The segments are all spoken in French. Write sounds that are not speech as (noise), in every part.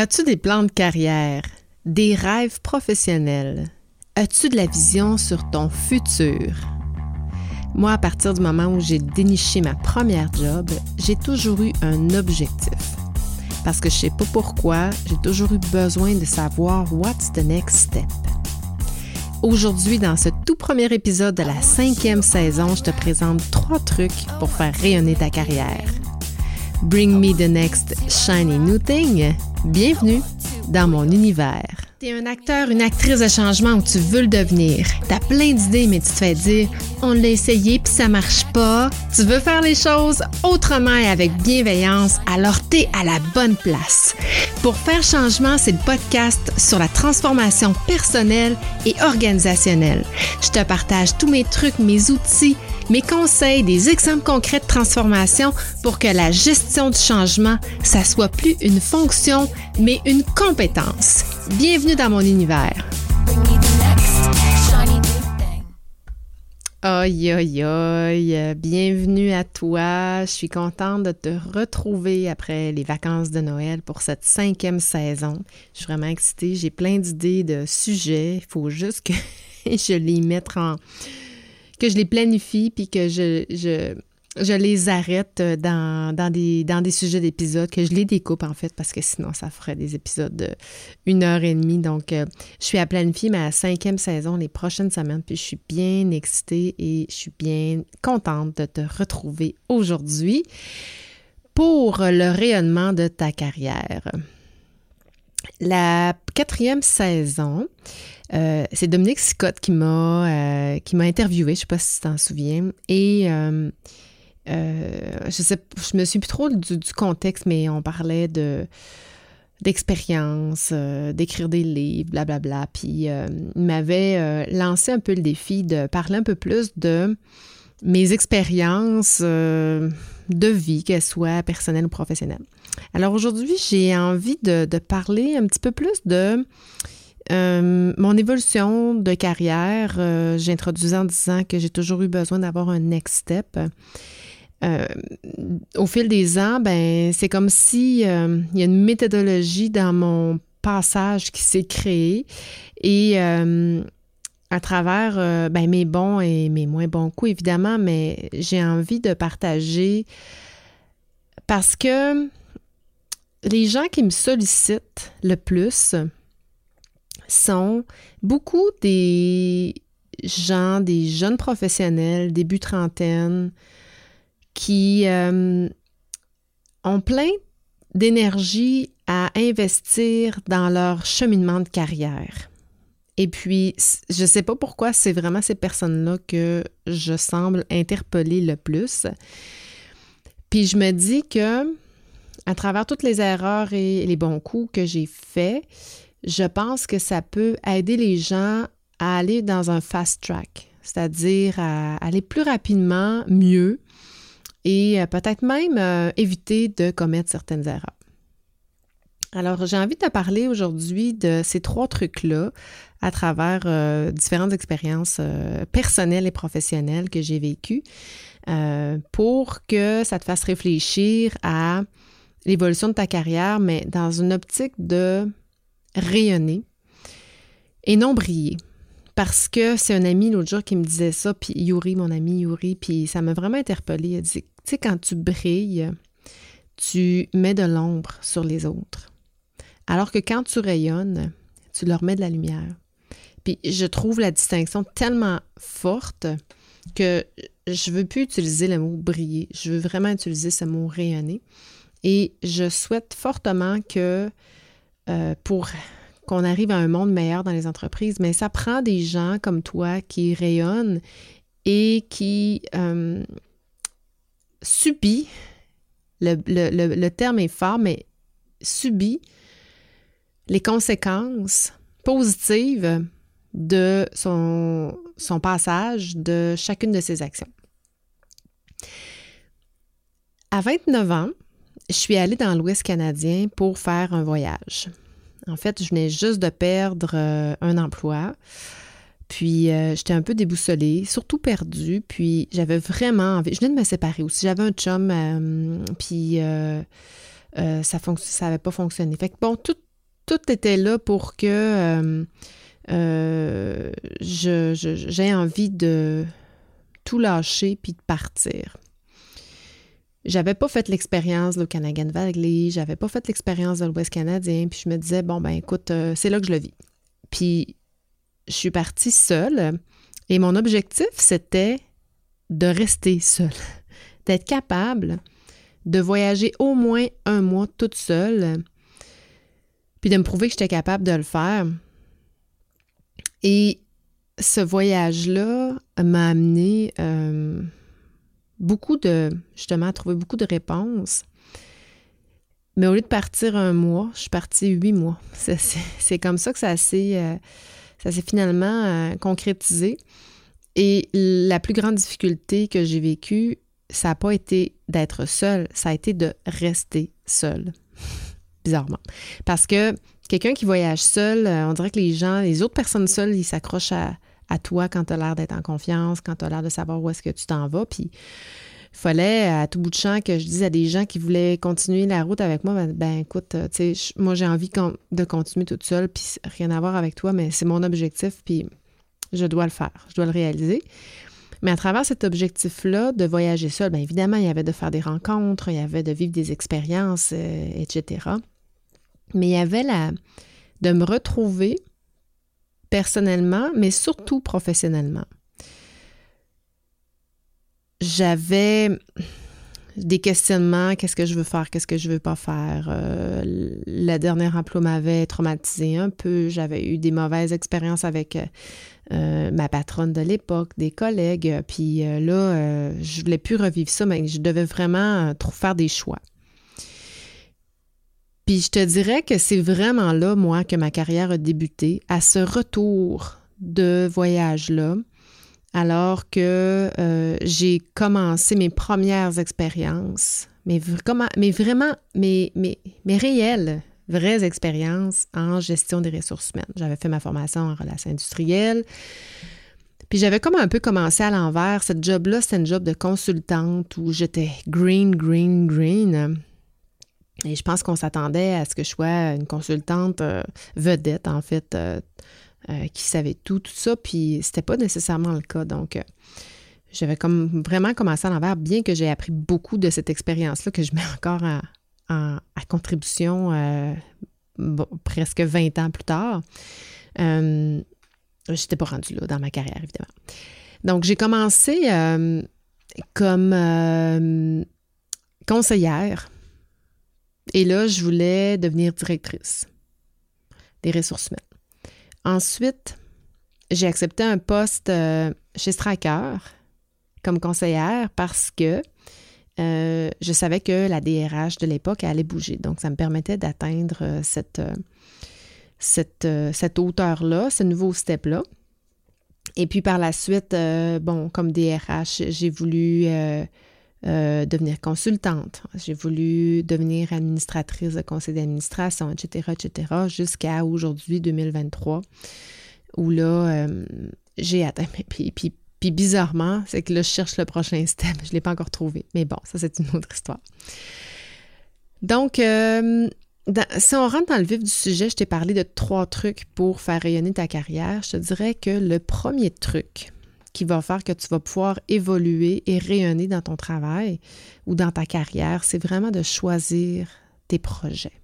As-tu des plans de carrière, des rêves professionnels? As-tu de la vision sur ton futur? Moi, à partir du moment où j'ai déniché ma première job, j'ai toujours eu un objectif. Parce que je sais pas pourquoi, j'ai toujours eu besoin de savoir what's the next step. Aujourd'hui, dans ce tout premier épisode de la cinquième saison, je te présente trois trucs pour faire rayonner ta carrière. Bring me the next shiny new thing. Bienvenue dans mon univers. T'es un acteur, une actrice de changement où tu veux le devenir. T'as plein d'idées, mais tu te fais dire on l'a essayé puis ça marche pas. Tu veux faire les choses autrement et avec bienveillance, alors t'es à la bonne place. Pour faire changement, c'est le podcast sur la transformation personnelle et organisationnelle. Je te partage tous mes trucs, mes outils mes conseils, des exemples concrets de transformation pour que la gestion du changement, ça soit plus une fonction, mais une compétence. Bienvenue dans mon univers. Aïe, aïe, aïe, bienvenue à toi. Je suis contente de te retrouver après les vacances de Noël pour cette cinquième saison. Je suis vraiment excitée. J'ai plein d'idées de sujets. Il faut juste que (laughs) je les mette en, que je les planifie puis que je, je, les arrête dans, dans, des, sujets d'épisodes, que je les découpe en fait, parce que sinon ça ferait des épisodes de heure et demie. Donc, euh, je suis à planifier ma cinquième saison les prochaines semaines, puis je suis bien excitée et je suis bien contente de te retrouver aujourd'hui pour le rayonnement de ta carrière. La quatrième saison, euh, c'est Dominique Scott qui m'a euh, interviewé, je sais pas si tu t'en souviens. Et euh, je sais, je me suis plus trop du, contexte, mais on parlait de d'expérience, d'écrire des livres, blablabla. Bla, bla. Puis il m'avait lancé un peu le défi de parler un peu plus de mes expériences de vie, qu'elles soient personnelles ou professionnelles. Alors aujourd'hui, j'ai envie de, de, parler un petit peu plus de euh, mon évolution de carrière, euh, j'introduisais en disant que j'ai toujours eu besoin d'avoir un next step. Euh, au fil des ans, ben, c'est comme si il y a une méthodologie dans mon passage qui s'est créée et à travers ben, mes bons et mes moins bons coups, évidemment, mais j'ai envie de partager parce que les gens qui me sollicitent le plus, sont beaucoup des gens, des jeunes professionnels, début trentaine, qui euh, ont plein d'énergie à investir dans leur cheminement de carrière. Et puis, je ne sais pas pourquoi c'est vraiment ces personnes-là que je semble interpeller le plus. Puis je me dis que, à travers toutes les erreurs et les bons coups que j'ai faits, je pense que ça peut aider les gens à aller dans un fast track, c'est-à-dire à aller plus rapidement, mieux, et euh, peut-être même euh, éviter de commettre certaines erreurs. Alors, j'ai envie de te parler aujourd'hui de ces trois trucs-là à travers euh, différentes expériences personnelles et professionnelles que j'ai vécues pour que ça te fasse réfléchir à l'évolution de ta carrière, mais dans une optique de rayonner et non briller. Parce que c'est un ami l'autre jour qui me disait ça, puis Yuri, mon ami Yuri, puis ça m'a vraiment interpellée. Il a dit, quand tu brilles, tu mets de l'ombre sur les autres. Alors que quand tu rayonnes, tu leur mets de la lumière. Puis je trouve la distinction tellement forte que je veux plus utiliser le mot briller. Je veux vraiment utiliser ce mot rayonner. Et je souhaite fortement que euh, pour qu'on arrive à un monde meilleur dans les entreprises, mais ça prend des gens comme toi qui rayonnent et qui euh, subit, le, terme est fort, mais subit les conséquences positives de son, son passage, de chacune de ses actions. À 29 ans, je suis allée dans l'Ouest canadien pour faire un voyage. En fait, je venais juste de perdre euh, un emploi. Puis euh, j'étais un peu déboussolée, surtout perdue. Puis j'avais vraiment envie. Je venais de me séparer aussi. J'avais un chum, euh, puis ça n'avait pas fonctionné. Fait que bon, tout, tout était là pour que euh, j'ai envie de tout lâcher puis de partir. J'avais pas fait l'expérience de Canadian Valley, j'avais pas fait l'expérience de l'Ouest canadien, puis je me disais, bon, ben écoute, c'est là que je le vis. Puis je suis partie seule et mon objectif, c'était de rester seule, (laughs) d'être capable de voyager au moins un mois toute seule, puis de me prouver que j'étais capable de le faire. Et ce voyage-là m'a amené euh, beaucoup de, justement, à trouver beaucoup de réponses. Mais au lieu de partir un mois, je suis partie huit mois. (laughs) C'est comme ça que ça s'est euh, finalement euh, concrétisé. Et la plus grande difficulté que j'ai vécue, ça n'a pas été d'être seule, ça a été de rester seule. (laughs) Bizarrement. Parce que quelqu'un qui voyage seul, euh, on dirait que les gens, les autres personnes seules, ils s'accrochent à, toi quand tu as l'air d'être en confiance, quand tu as l'air de savoir où est-ce que tu t'en vas. Puis fallait à tout bout de champ que je dise à des gens qui voulaient continuer la route avec moi, ben, ben écoute, euh, moi j'ai envie de continuer toute seule, puis rien à voir avec toi, mais c'est mon objectif, puis je dois le faire, je dois le réaliser. Mais à travers cet objectif-là de voyager seul, bien évidemment, il y avait de faire des rencontres, il y avait de vivre des expériences, euh, etc. Mais il y avait la, de me retrouver personnellement, mais surtout professionnellement. J'avais des questionnements, qu'est-ce que je veux faire, qu'est-ce que je veux pas faire? Euh, le dernier emploi m'avait traumatisé un peu. J'avais eu des mauvaises expériences avec euh, euh, ma patronne de l'époque, des collègues. Puis là, je voulais plus revivre ça, mais je devais vraiment trop faire des choix. Puis je te dirais que c'est vraiment là, moi, que ma carrière a débuté, à ce retour de voyage-là alors que euh, j'ai commencé mes premières expériences, mais, mais vraiment, mes, réelles, vraies expériences en gestion des ressources humaines. J'avais fait ma formation en relations industrielles. Puis j'avais comme un peu commencé à l'envers. Cette job-là, c'était une job de consultante où j'étais green, green, green. Et je pense qu'on s'attendait à ce que je sois une consultante euh, vedette, en fait, euh, qui savait tout, tout ça, puis c'était pas nécessairement le cas. Donc, euh, j'avais comme vraiment commencé à l'envers, bien que j'ai appris beaucoup de cette expérience-là que je mets encore à, contribution euh, presque 20 ans plus tard. Je n'étais pas rendue là dans ma carrière, évidemment. Donc, j'ai commencé comme conseillère. Et là, je voulais devenir directrice des ressources humaines. Ensuite, j'ai accepté un poste euh, chez Stracker comme conseillère parce que euh, je savais que la DRH de l'époque allait bouger. Donc, ça me permettait d'atteindre euh, cette, cette, cette hauteur-là, ce nouveau step-là. Et puis par la suite, bon, comme DRH, j'ai voulu devenir consultante, j'ai voulu devenir administratrice de conseil d'administration, etc., etc., jusqu'à aujourd'hui, 2023, où là, euh, j'ai atteint. (laughs) Puis bizarrement, c'est que là, je cherche le prochain step. Je ne l'ai pas encore trouvé. Mais bon, ça, c'est une autre histoire. Donc, euh, si on rentre dans le vif du sujet, je t'ai parlé de trois trucs pour faire rayonner ta carrière. Je te dirais que le premier truc, qui va faire que tu vas pouvoir évoluer et rayonner dans ton travail ou dans ta carrière, c'est vraiment de choisir tes projets.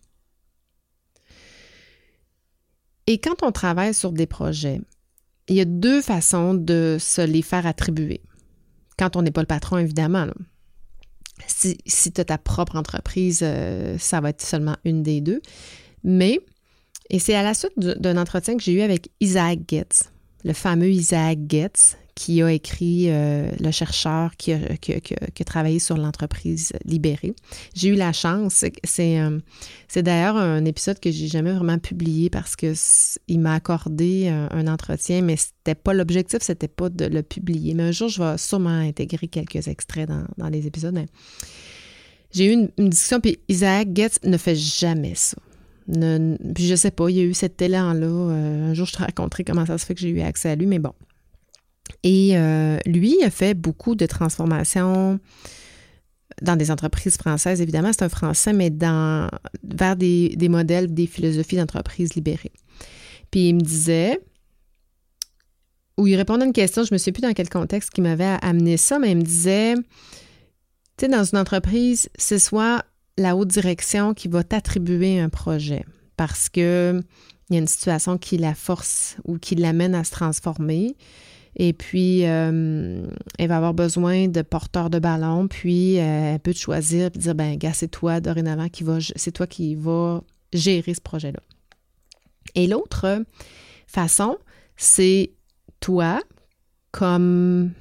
Et quand on travaille sur des projets, il y a deux façons de se les faire attribuer. Quand on n'est pas le patron, évidemment. Si, tu as ta propre entreprise, euh, ça va être seulement une des deux. Mais, et c'est à la suite d'un entretien que j'ai eu avec Isaac Getz, le fameux Isaac Getz, qui a écrit euh, le chercheur qui a, travaillé sur l'entreprise libérée. J'ai eu la chance, c'est euh, d'ailleurs un épisode que j'ai jamais vraiment publié parce que il m'a accordé un, entretien, mais c'était pas l'objectif, c'était pas de le publier. Mais un jour, je vais sûrement intégrer quelques extraits dans, les épisodes. J'ai eu une, discussion, puis Isaac Getz ne fait jamais ça. puis je sais pas, il y a eu cet élan-là. Euh, un jour, je te raconterai comment ça se fait que j'ai eu accès à lui, mais bon. Et euh, lui a fait beaucoup de transformations dans des entreprises françaises, évidemment, c'est un français, mais dans, vers des, des modèles, des philosophies d'entreprise libérées. Puis il me disait, ou il répondait à une question, je ne me sais plus dans quel contexte qui m'avait amené ça, mais il me disait, tu sais, dans une entreprise, c'est soit la haute direction qui va t'attribuer un projet parce que il y a une situation qui la force ou qui l'amène à se transformer. Et puis, euh, elle va avoir besoin de porteurs de ballon, puis euh, elle peut te choisir et dire, ben, gars, c'est toi dorénavant qui va, c'est toi qui va gérer ce projet-là. Et l'autre façon, c'est toi comme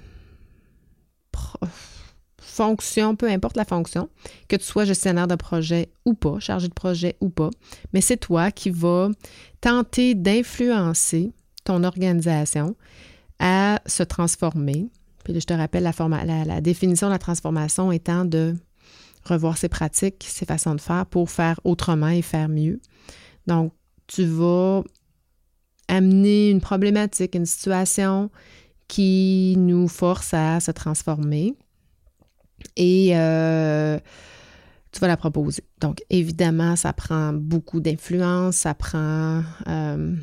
fonction, peu importe la fonction, que tu sois gestionnaire de projet ou pas, chargé de projet ou pas, mais c'est toi qui vas tenter d'influencer ton organisation à se transformer. Puis je te rappelle la, définition de la transformation étant de revoir ses pratiques, ses façons de faire pour faire autrement et faire mieux. Donc, tu vas amener une problématique, une situation qui nous force à se transformer et euh, tu vas la proposer. Donc, évidemment, ça prend beaucoup d'influence, ça prend euh,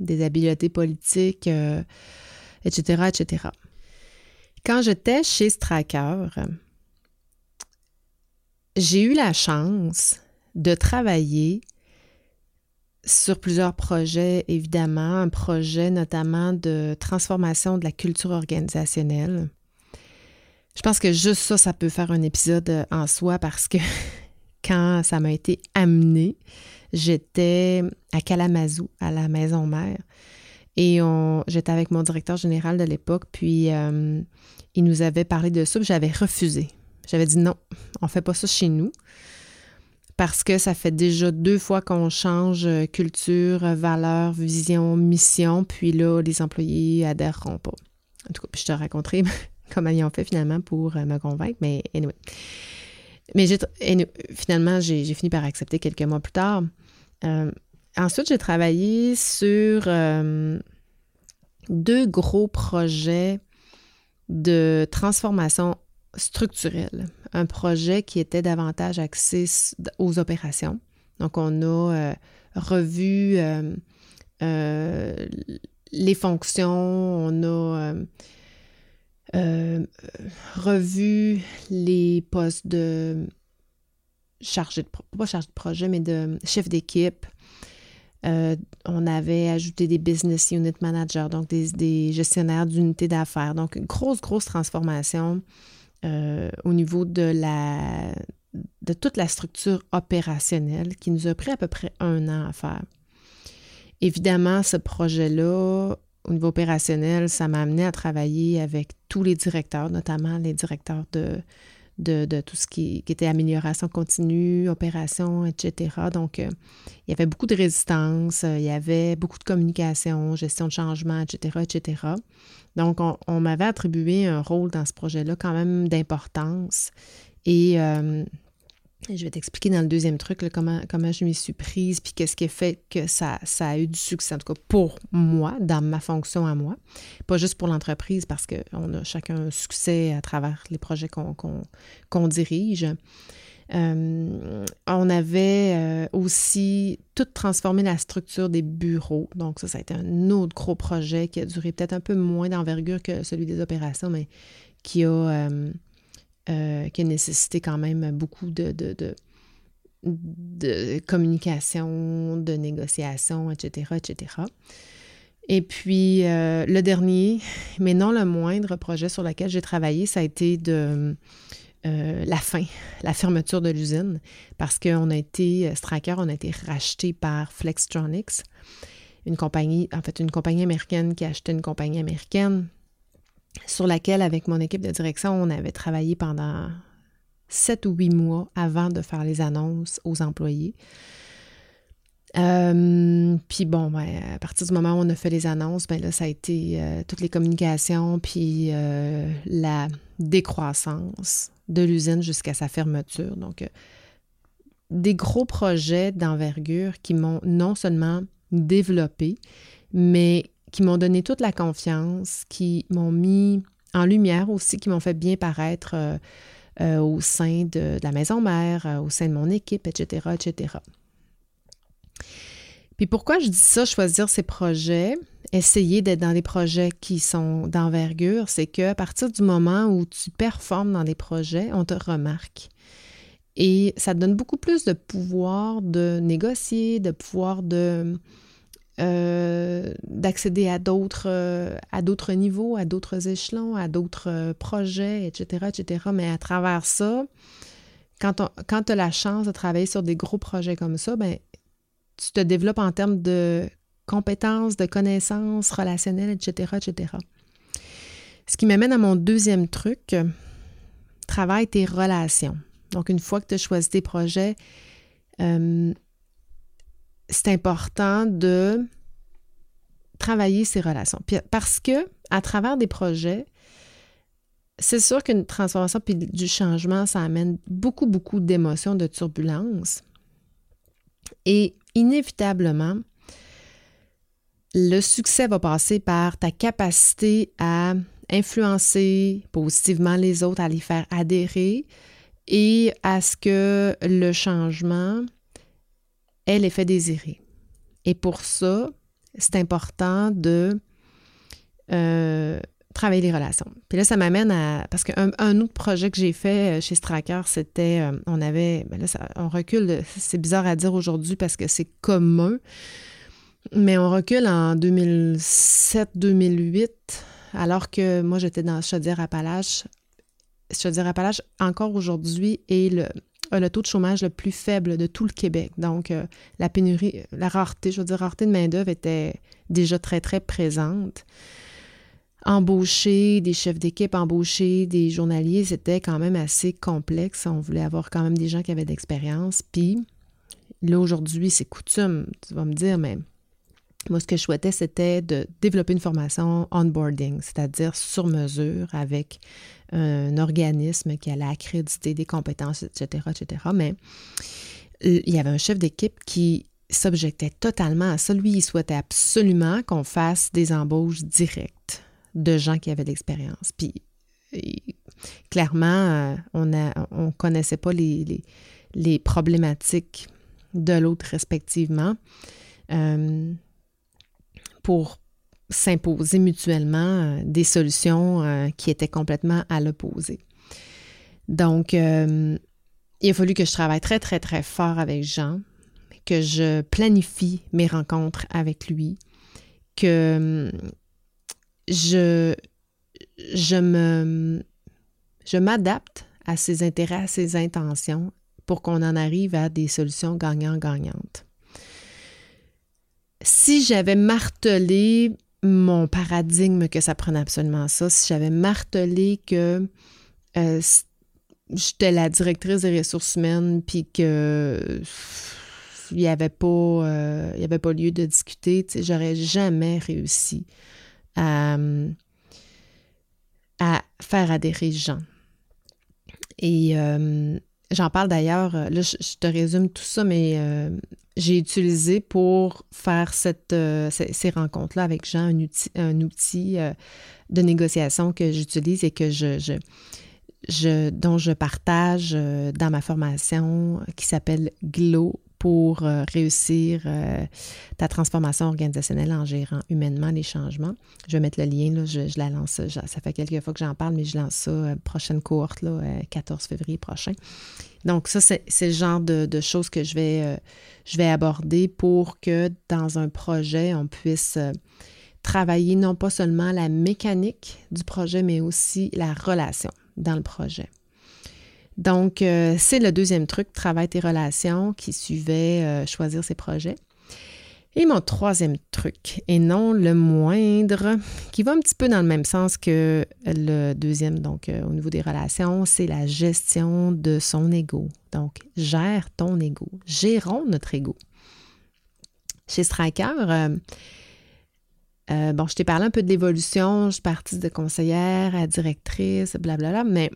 des habiletés politiques, euh, etc. Quand j'étais chez Stracker, j'ai eu la chance de travailler sur plusieurs projets, évidemment, un projet notamment de transformation de la culture organisationnelle. Je pense que juste ça, ça peut faire un épisode euh, en soi parce que (laughs) quand ça m'a été amené, j'étais à Kalamazoo, à la maison mère. Et j'étais avec mon directeur général de l'époque, puis euh, il nous avait parlé de ça, puis j'avais refusé. J'avais dit non, on fait pas ça chez nous parce que ça fait déjà deux fois qu'on change euh, culture, valeur, vision, mission, puis là, les employés adhéreront pas. En tout cas, je te raconterai (laughs) comment ils ont fait finalement pour euh, me convaincre, mais anyway. Mais finalement, j'ai fini par accepter quelques mois plus tard. Ensuite, j'ai travaillé sur euh, deux gros projets de transformation structurelle. Un projet qui était davantage axé aux opérations. Donc, on a revu les fonctions, on a euh, revu les postes de chargé de pas chargé de projet, mais de chef d'équipe. Euh, on avait ajouté des business unit managers, donc des, gestionnaires d'unités d'affaires. Donc, une grosse, grosse transformation euh, au niveau de la de toute la structure opérationnelle qui nous a pris à peu près un an à faire. Évidemment, ce projet-là au niveau opérationnel, ça m'a amené à travailler avec tous les directeurs, notamment les directeurs de, de, tout ce qui, était amélioration continue, opération, etc. Donc, euh, il y avait beaucoup de résistance, euh, il y avait beaucoup de communication, gestion de changement, etc., etc. Donc, on, m'avait attribué un rôle dans ce projet-là quand même d'importance. Et je vais t'expliquer dans le deuxième truc comment, comment je m'y suis prise, puis qu'est-ce qui a fait que ça, ça a eu du succès, en tout cas pour moi, dans ma fonction à moi. Pas juste pour l'entreprise, parce qu'on a chacun un succès à travers les projets qu'on dirige. Euh, on avait euh, aussi tout transformé la structure des bureaux. Donc, ça, ça a été un autre gros projet qui a duré peut-être un peu moins d'envergure que celui des opérations, mais qui a. Euh, euh, qui a nécessité quand même beaucoup de, de, communication, de négociation, etc., etc. Et puis, euh, le dernier, (laughs) mais non le moindre projet sur lequel j'ai travaillé, ça a été de euh, la fin, (laughs) la fermeture de l'usine, parce qu'on a été, Stracker, on a été racheté par Flextronics, une compagnie, en fait, une compagnie américaine qui a acheté une compagnie américaine sur laquelle, avec mon équipe de direction, on avait travaillé pendant sept ou huit mois avant de faire les annonces aux employés. Euh, puis bon, ben, à partir du moment où on a fait les annonces, ben là, ça a été euh, toutes les communications, puis euh, la décroissance de l'usine jusqu'à sa fermeture. Donc, des gros projets d'envergure qui m'ont non seulement développé, mais qui m'ont donné toute la confiance, qui m'ont mis en lumière aussi, qui m'ont fait bien paraître euh, au sein de, la maison mère, au sein de mon équipe, etc., etc. Puis pourquoi je dis ça, choisir ces projets, essayer d'être dans des projets qui sont d'envergure, c'est qu'à partir du moment où tu performes dans des projets, on te remarque. Et ça te donne beaucoup plus de pouvoir de négocier, de pouvoir de euh, d'accéder à d'autres euh, à d'autres niveaux, à d'autres échelons, à d'autres euh, projets, etc., etc. Mais à travers ça, quand, quand tu as la chance de travailler sur des gros projets comme ça, ben, tu te développes en termes de compétences, de connaissances relationnelles, etc., etc. Ce qui m'amène à mon deuxième truc, travaille tes relations. Donc, une fois que tu as choisi tes projets, c'est important de travailler ces relations. parce que à travers des projets, c'est sûr qu'une transformation puis du changement, ça amène beaucoup, beaucoup d'émotions, de turbulences. Et inévitablement, le succès va passer par ta capacité à influencer positivement les autres, à les faire adhérer et à ce que le changement ait l'effet désiré. Et pour ça, c'est important de euh, travailler les relations. Puis là, ça m'amène à. Parce qu'un un autre projet que j'ai fait euh, chez Stracker, c'était. Euh, on avait. Ben là, on recule. C'est bizarre à dire aujourd'hui parce que c'est commun. Mais on recule en 2007-2008, alors que moi, j'étais dans Chaudière-Appalaches. Chaudière-Appalaches, encore aujourd'hui, est le, le taux de chômage le plus faible de tout le Québec. Donc, euh, la pénurie, la rareté, je veux dire, rareté de main-d'œuvre était déjà très, très présente embaucher des chefs d'équipe, embaucher des journaliers, c'était quand même assez complexe. On voulait avoir quand même des gens qui avaient d'expérience. Puis là, aujourd'hui, c'est coutume, tu vas me dire, mais moi, ce que je souhaitais, c'était de développer une formation onboarding, c'est-à-dire sur mesure avec un organisme qui allait accréditer des compétences, etc., etc. Mais il y avait un chef d'équipe qui s'objectait totalement à ça. Lui, il souhaitait absolument qu'on fasse des embauches directes de gens qui avaient de l'expérience. Puis, clairement, euh, on ne on connaissait pas les, les, problématiques de l'autre respectivement euh, pour s'imposer mutuellement euh, des solutions qui étaient complètement à l'opposé. Donc, il a fallu que je travaille très, très, très fort avec Jean, que je planifie mes rencontres avec lui, que je, je me je m'adapte à ses intérêts, à ses intentions pour qu'on en arrive à des solutions gagnant-gagnantes. Si j'avais martelé mon paradigme que ça prenait absolument ça, si j'avais martelé que euh, j'étais la directrice des ressources humaines, puis que il n'y avait, pas, euh, avait pas lieu de discuter, j'aurais jamais réussi à, faire adhérer les gens. Et euh, j'en parle d'ailleurs, là, je, te résume tout ça, mais euh, j'ai utilisé pour faire cette, euh, ces, rencontres-là avec Jean un outil, un outil de négociation que j'utilise et que je, je, je, dont je partage dans ma formation qui s'appelle GLOW pour euh, réussir euh, ta transformation organisationnelle en gérant humainement les changements. Je vais mettre le lien, là, je, la lance, ça fait quelques fois que j'en parle, mais je lance ça euh, prochaine cohorte, là, 14 février prochain. Donc ça, c'est le genre de, choses que je vais, je vais aborder pour que dans un projet, on puisse travailler non pas seulement la mécanique du projet, mais aussi la relation dans le projet. Donc, euh, c'est le deuxième truc, travaille tes relations, qui suivait euh, choisir ses projets. Et mon troisième truc, et non le moindre, qui va un petit peu dans le même sens que le deuxième, donc euh, au niveau des relations, c'est la gestion de son ego. Donc, gère ton ego. Gérons notre ego. Chez Striker, bon, je t'ai parlé un peu de l'évolution, je suis partie de conseillère à directrice, blablabla, mais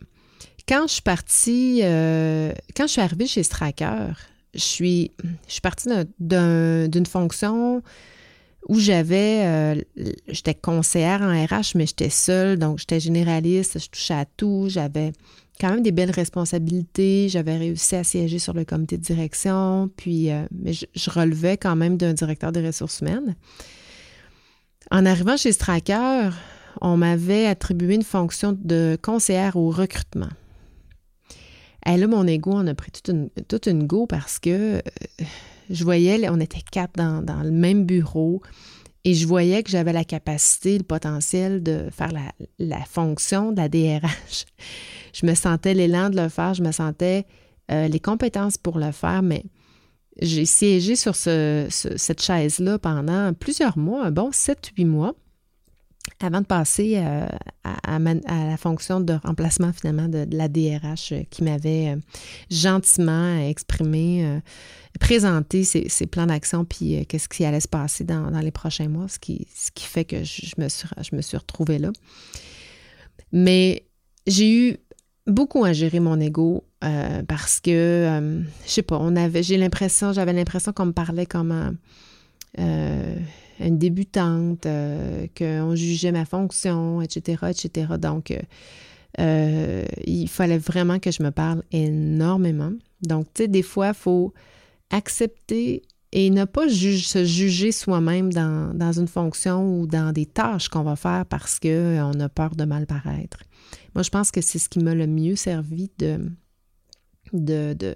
quand je suis partie, euh, quand je suis arrivée chez Stracker, je suis, je suis partie d'une fonction où j'avais, euh, j'étais conseillère en RH, mais j'étais seule, donc j'étais généraliste, je touchais à tout, j'avais quand même des belles responsabilités. J'avais réussi à siéger sur le comité de direction, puis euh, mais je, relevais quand même d'un directeur des ressources humaines. En arrivant chez Stracker, on m'avait attribué une fonction de conseillère au recrutement. Et là, mon ego en a pris toute une, toute une go parce que euh, je voyais, on était quatre dans, dans, le même bureau. Et je voyais que j'avais la capacité, le potentiel de faire la, fonction de la DRH. Je me sentais l'élan de le faire, je me sentais euh, les compétences pour le faire, mais j'ai siégé sur cette chaise-là pendant plusieurs mois, un bon 7-8 mois, avant de passer euh, à, la fonction de remplacement finalement de, la DRH euh, qui m'avait gentiment exprimé présenter ses, plans d'action puis euh, qu'est-ce qui allait se passer dans, les prochains mois, ce qui, fait que je, me suis, retrouvée là. Mais j'ai eu beaucoup à gérer mon ego euh, parce que, euh, je sais pas, on avait, j'ai l'impression, j'avais l'impression qu'on me parlait comme une débutante, qu'on jugeait ma fonction, etc., etc. Donc, il fallait vraiment que je me parle énormément. Donc, tu sais, des fois, il faut accepter et ne pas se juger soi-même dans, une fonction ou dans des tâches qu'on va faire parce qu'on euh, a peur de mal paraître. Moi, je pense que c'est ce qui m'a le mieux servi de, de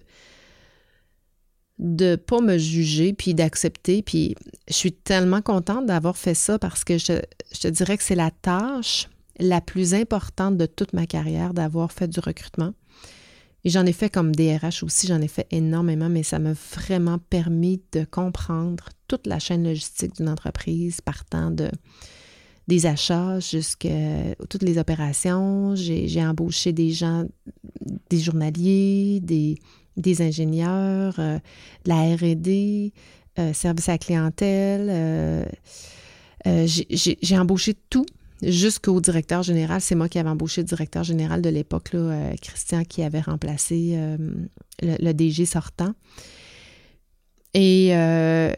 de pas me juger puis d'accepter. Puis je suis tellement contente d'avoir fait ça parce que je, te dirais que c'est la tâche la plus importante de toute ma carrière d'avoir fait du recrutement. Et j'en ai fait comme DRH aussi, j'en ai fait énormément, mais ça m'a vraiment permis de comprendre toute la chaîne logistique d'une entreprise, partant de des achats jusqu'à toutes les opérations. J'ai embauché des gens, des journaliers, des, des ingénieurs, euh, de la RD, euh, service à clientèle. Euh, j'ai embauché tout jusqu'au directeur général. C'est moi qui avais embauché le directeur général de l'époque, euh, Christian, qui avait remplacé euh, le, DG sortant. Et euh,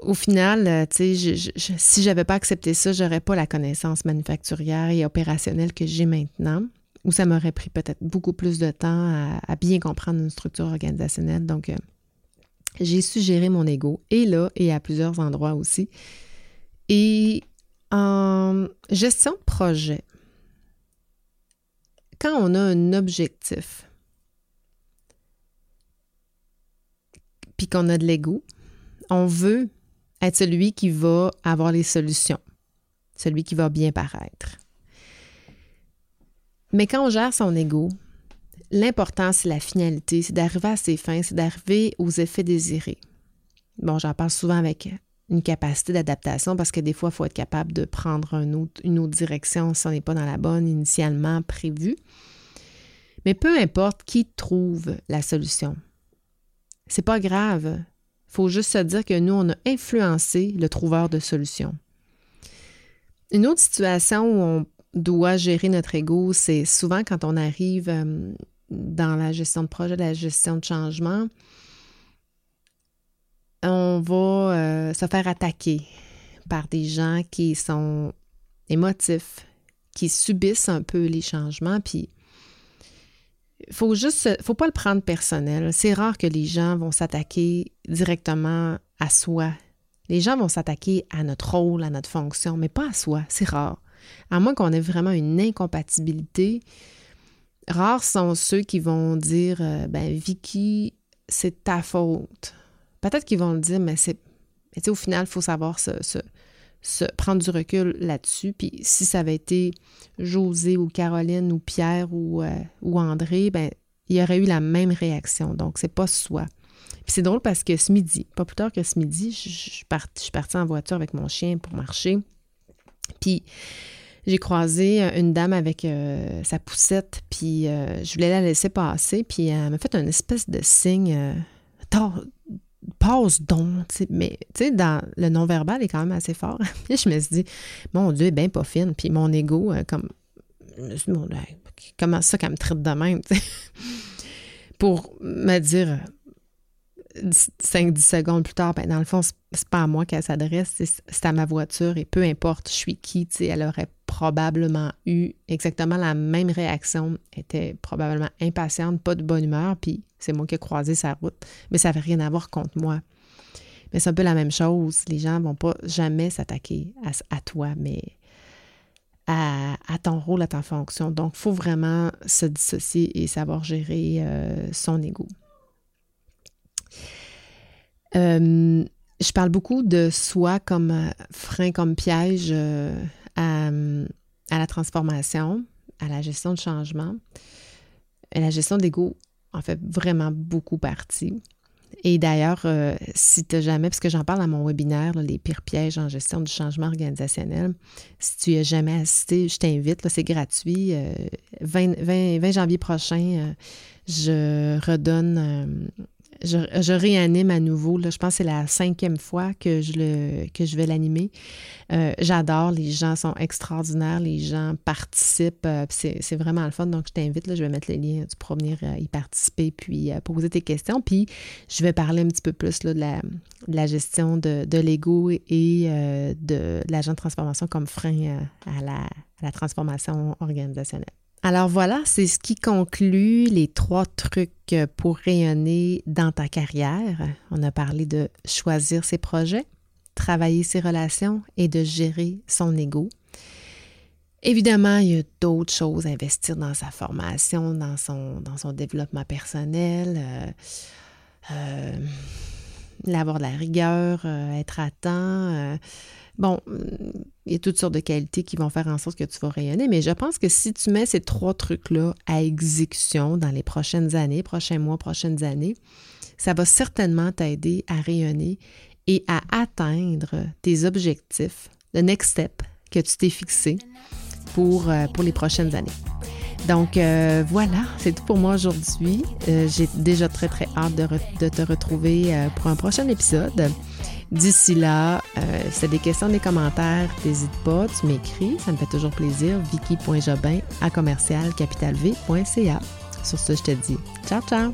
au final, tu sais, je, je, si j'avais pas accepté ça, j'aurais pas la connaissance manufacturière et opérationnelle que j'ai maintenant, ou ça m'aurait pris peut-être beaucoup plus de temps à, bien comprendre une structure organisationnelle. Donc, j'ai su gérer mon ego, et là, et à plusieurs endroits aussi. Et en gestion de projet, quand on a un objectif, puis qu'on a de l'ego, on veut être celui qui va avoir les solutions, celui qui va bien paraître. Mais quand on gère son ego, l'important, c'est la finalité, c'est d'arriver à ses fins, c'est d'arriver aux effets désirés. Bon, j'en parle souvent avec une capacité d'adaptation parce que des fois, il faut être capable de prendre une autre direction si on n'est pas dans la bonne initialement prévue. Mais peu importe qui trouve la solution. C'est pas grave. Il faut juste se dire que nous, on a influencé le trouveur de solution. Une autre situation où on doit gérer notre ego, c'est souvent quand on arrive euh, dans la gestion de projet, la gestion de changement, on va euh, se faire attaquer par des gens qui sont émotifs, qui subissent un peu les changements, puis faut juste, faut pas le prendre personnel. C'est rare que les gens vont s'attaquer directement à soi. Les gens vont s'attaquer à notre rôle, à notre fonction, mais pas à soi. C'est rare. À moins qu'on ait vraiment une incompatibilité, rares sont ceux qui vont dire euh, ben Vicky, c'est ta faute. Peut-être qu'ils vont le dire, mais c'est. au final, il faut savoir prendre du recul là-dessus. Puis si ça avait été José ou Caroline ou Pierre ou, euh, ou André, ben il y aurait eu la même réaction. Donc, c'est pas soi. Puis c'est drôle parce que ce midi, pas plus tard que ce midi, je, je, suis partie en voiture avec mon chien pour marcher. Puis j'ai croisé euh, une dame avec euh, sa poussette, puis je voulais la laisser passer, puis elle m'a fait une espèce de signe passe donc. Mais tu sais, dans le non-verbal est quand même assez fort. (laughs) Puis je me suis dit, mon Dieu, bien pas fine. Puis mon ego, euh, comme, comment ça qu'elle me traite de même, (laughs) Pour me dire 5-10 secondes plus tard, ben, dans le fond, c'est pas à moi qu'elle s'adresse, c'est à ma voiture et peu importe je suis qui, elle aurait probablement eu exactement la même réaction, était probablement impatiente, pas de bonne humeur, puis c'est moi qui ai croisé sa route. Mais ça n'avait rien à voir contre moi. Mais c'est un peu la même chose. Les gens vont pas jamais s'attaquer à, toi, mais à, ton rôle, à ta fonction. Donc, il faut vraiment se dissocier et savoir gérer euh, son ego. Euh, je parle beaucoup de soi comme euh, frein, comme piège euh, à, la transformation, à la gestion de changement. Et la gestion d'ego en fait vraiment beaucoup partie. Et d'ailleurs, si tu jamais, parce que j'en parle à mon webinaire, les pires pièges en gestion du changement organisationnel, si tu as jamais assisté, je t'invite, c'est gratuit. 20, 20, janvier prochain, je redonne je, réanime à nouveau. Je pense que c'est la cinquième fois que je, vais l'animer. Euh, j'adore, les gens sont extraordinaires, les gens participent. Euh, c'est vraiment le fun. Donc, je t'invite, je vais mettre le lien, tu pourras venir euh, y participer puis poser tes questions. Puis, je vais parler un petit peu plus de, la, gestion de, l'ego et de, l'agent de transformation comme frein à la transformation organisationnelle. Alors voilà, c'est ce qui conclut les trois trucs pour rayonner dans ta carrière. On a parlé de choisir ses projets, travailler ses relations et de gérer son ego. Évidemment, il y a d'autres choses, investir dans sa formation, dans son, dans son développement personnel, euh, euh, avoir de la rigueur, euh, être à temps Bon, il y a toutes sortes de qualités qui vont faire en sorte que tu vas rayonner, mais je pense que si tu mets ces trois trucs-là à exécution dans les prochaines années, prochains mois, prochaines années, ça va certainement t'aider à rayonner et à atteindre tes objectifs, le next step que tu t'es fixé pour, euh, pour les prochaines années. Donc euh, voilà, c'est tout pour moi aujourd'hui. Euh, J'ai déjà très très hâte de, te retrouver euh, pour un prochain épisode. D'ici là, euh, c'est des questions, des commentaires, n'hésite pas, tu m'écris, ça me fait toujours plaisir. Vicky.jobin à commercial capitalv.ca. Sur ce, je te dis ciao ciao!